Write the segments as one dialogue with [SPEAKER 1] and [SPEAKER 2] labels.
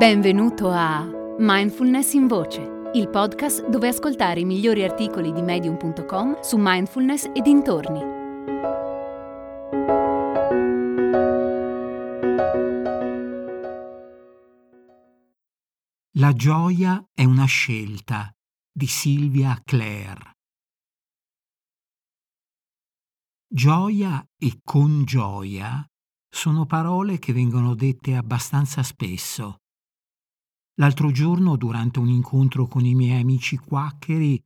[SPEAKER 1] Benvenuto a Mindfulness in Voce, il podcast dove ascoltare i migliori articoli di medium.com su mindfulness e dintorni.
[SPEAKER 2] La gioia è una scelta di Silvia Clare. Gioia e con gioia sono parole che vengono dette abbastanza spesso L'altro giorno, durante un incontro con i miei amici quaccheri,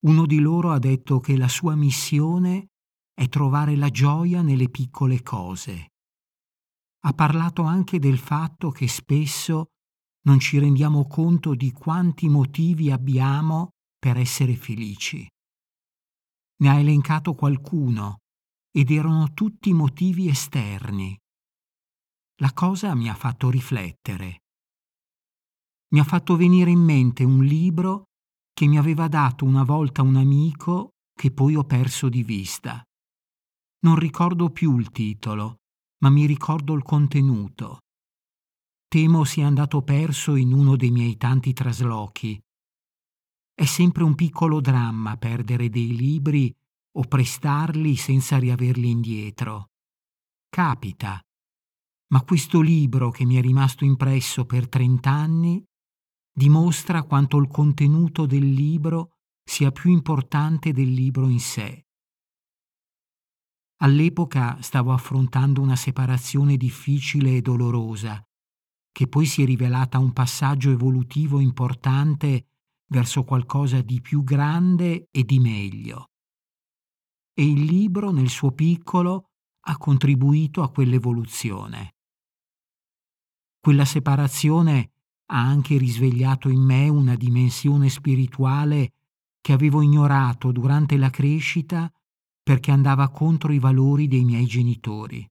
[SPEAKER 2] uno di loro ha detto che la sua missione è trovare la gioia nelle piccole cose. Ha parlato anche del fatto che spesso non ci rendiamo conto di quanti motivi abbiamo per essere felici. Ne ha elencato qualcuno ed erano tutti motivi esterni. La cosa mi ha fatto riflettere mi ha fatto venire in mente un libro che mi aveva dato una volta un amico che poi ho perso di vista. Non ricordo più il titolo, ma mi ricordo il contenuto. Temo sia andato perso in uno dei miei tanti traslochi. È sempre un piccolo dramma perdere dei libri o prestarli senza riaverli indietro. Capita. Ma questo libro che mi è rimasto impresso per trent'anni dimostra quanto il contenuto del libro sia più importante del libro in sé. All'epoca stavo affrontando una separazione difficile e dolorosa, che poi si è rivelata un passaggio evolutivo importante verso qualcosa di più grande e di meglio. E il libro, nel suo piccolo, ha contribuito a quell'evoluzione. Quella separazione ha anche risvegliato in me una dimensione spirituale che avevo ignorato durante la crescita perché andava contro i valori dei miei genitori.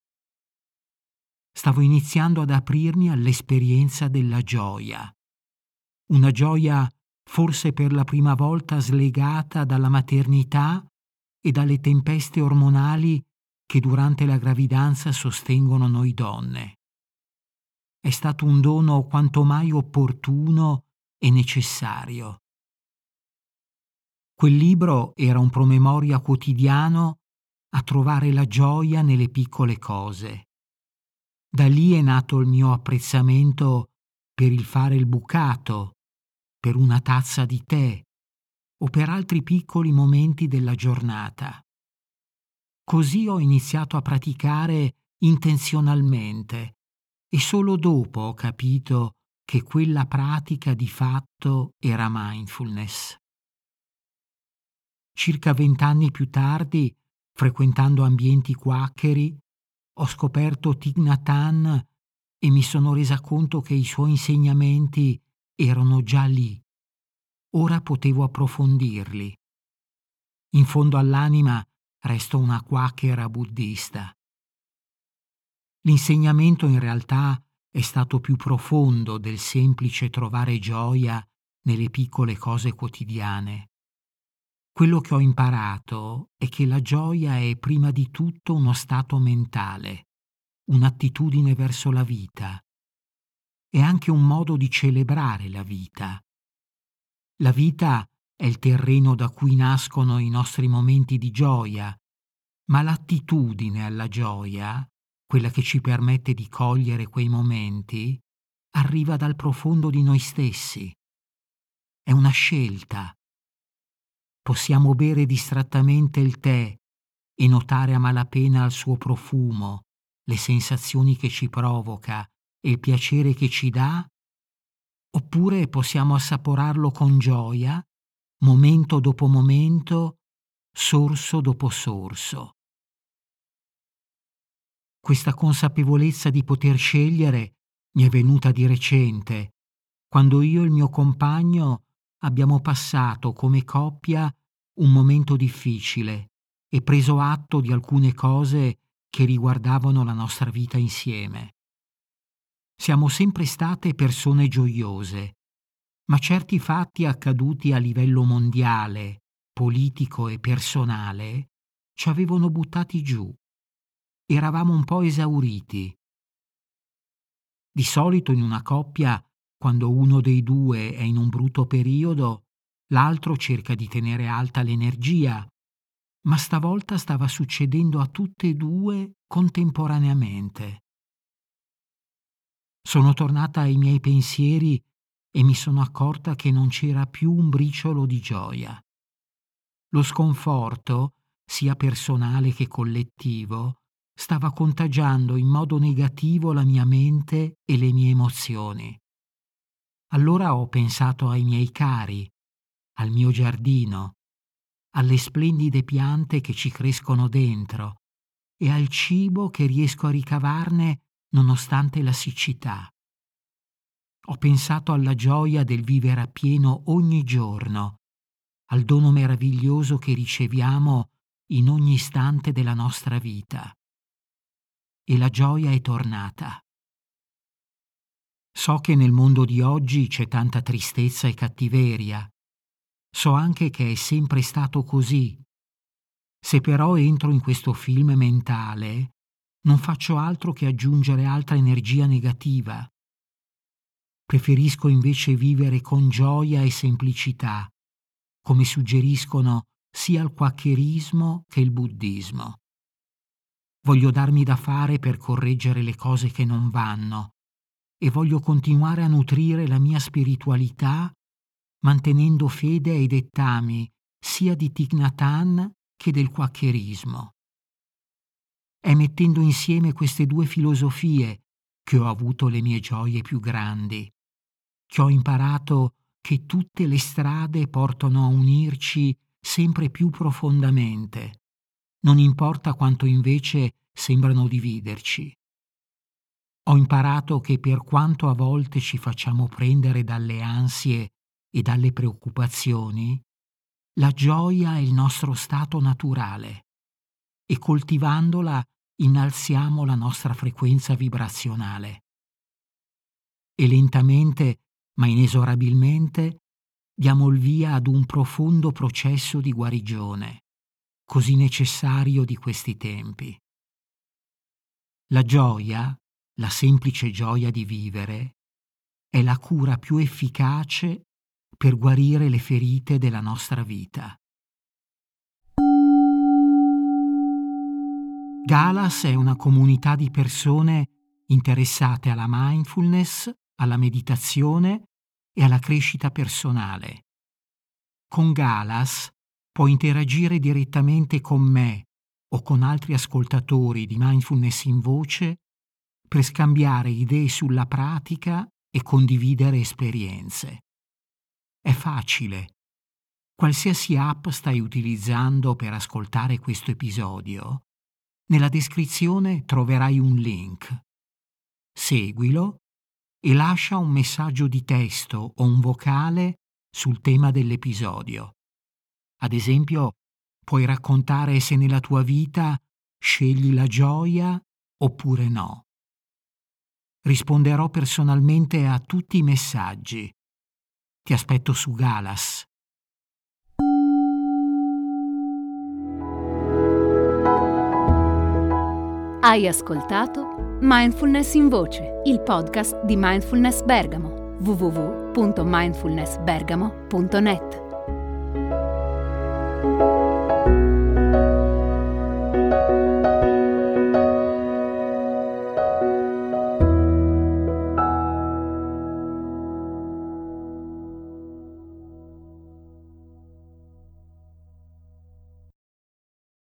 [SPEAKER 2] Stavo iniziando ad aprirmi all'esperienza della gioia, una gioia forse per la prima volta slegata dalla maternità e dalle tempeste ormonali che durante la gravidanza sostengono noi donne è stato un dono quanto mai opportuno e necessario. Quel libro era un promemoria quotidiano a trovare la gioia nelle piccole cose. Da lì è nato il mio apprezzamento per il fare il bucato, per una tazza di tè o per altri piccoli momenti della giornata. Così ho iniziato a praticare intenzionalmente e solo dopo ho capito che quella pratica di fatto era mindfulness. Circa vent'anni più tardi, frequentando ambienti quaccheri, ho scoperto Thich e mi sono resa conto che i suoi insegnamenti erano già lì. Ora potevo approfondirli. In fondo all'anima resto una quacchera buddista. L'insegnamento in realtà è stato più profondo del semplice trovare gioia nelle piccole cose quotidiane. Quello che ho imparato è che la gioia è prima di tutto uno stato mentale, un'attitudine verso la vita. È anche un modo di celebrare la vita. La vita è il terreno da cui nascono i nostri momenti di gioia, ma l'attitudine alla gioia quella che ci permette di cogliere quei momenti, arriva dal profondo di noi stessi. È una scelta. Possiamo bere distrattamente il tè e notare a malapena il suo profumo, le sensazioni che ci provoca e il piacere che ci dà, oppure possiamo assaporarlo con gioia, momento dopo momento, sorso dopo sorso. Questa consapevolezza di poter scegliere mi è venuta di recente, quando io e il mio compagno abbiamo passato come coppia un momento difficile e preso atto di alcune cose che riguardavano la nostra vita insieme. Siamo sempre state persone gioiose, ma certi fatti accaduti a livello mondiale, politico e personale ci avevano buttati giù eravamo un po' esauriti. Di solito in una coppia quando uno dei due è in un brutto periodo, l'altro cerca di tenere alta l'energia, ma stavolta stava succedendo a tutte e due contemporaneamente. Sono tornata ai miei pensieri e mi sono accorta che non c'era più un briciolo di gioia. Lo sconforto, sia personale che collettivo, stava contagiando in modo negativo la mia mente e le mie emozioni. Allora ho pensato ai miei cari, al mio giardino, alle splendide piante che ci crescono dentro e al cibo che riesco a ricavarne nonostante la siccità. Ho pensato alla gioia del vivere appieno ogni giorno, al dono meraviglioso che riceviamo in ogni istante della nostra vita. E la gioia è tornata. So che nel mondo di oggi c'è tanta tristezza e cattiveria. So anche che è sempre stato così. Se però entro in questo film mentale, non faccio altro che aggiungere altra energia negativa. Preferisco invece vivere con gioia e semplicità, come suggeriscono sia il quaccherismo che il buddismo. Voglio darmi da fare per correggere le cose che non vanno e voglio continuare a nutrire la mia spiritualità mantenendo fede ai dettami sia di Hanh che del quaccherismo. È mettendo insieme queste due filosofie che ho avuto le mie gioie più grandi, che ho imparato che tutte le strade portano a unirci sempre più profondamente, non importa quanto invece sembrano dividerci. Ho imparato che per quanto a volte ci facciamo prendere dalle ansie e dalle preoccupazioni, la gioia è il nostro stato naturale e coltivandola innalziamo la nostra frequenza vibrazionale. E lentamente, ma inesorabilmente, diamo il via ad un profondo processo di guarigione, così necessario di questi tempi. La gioia, la semplice gioia di vivere, è la cura più efficace per guarire le ferite della nostra vita. Galas è una comunità di persone interessate alla mindfulness, alla meditazione e alla crescita personale. Con Galas puoi interagire direttamente con me o con altri ascoltatori di mindfulness in voce per scambiare idee sulla pratica e condividere esperienze. È facile. Qualsiasi app stai utilizzando per ascoltare questo episodio, nella descrizione troverai un link. Seguilo e lascia un messaggio di testo o un vocale sul tema dell'episodio. Ad esempio, puoi raccontare se nella tua vita scegli la gioia oppure no. Risponderò personalmente a tutti i messaggi. Ti aspetto su Galas.
[SPEAKER 1] Hai ascoltato Mindfulness in Voce, il podcast di Mindfulness Bergamo www.mindfulnessbergamo.net Thank you.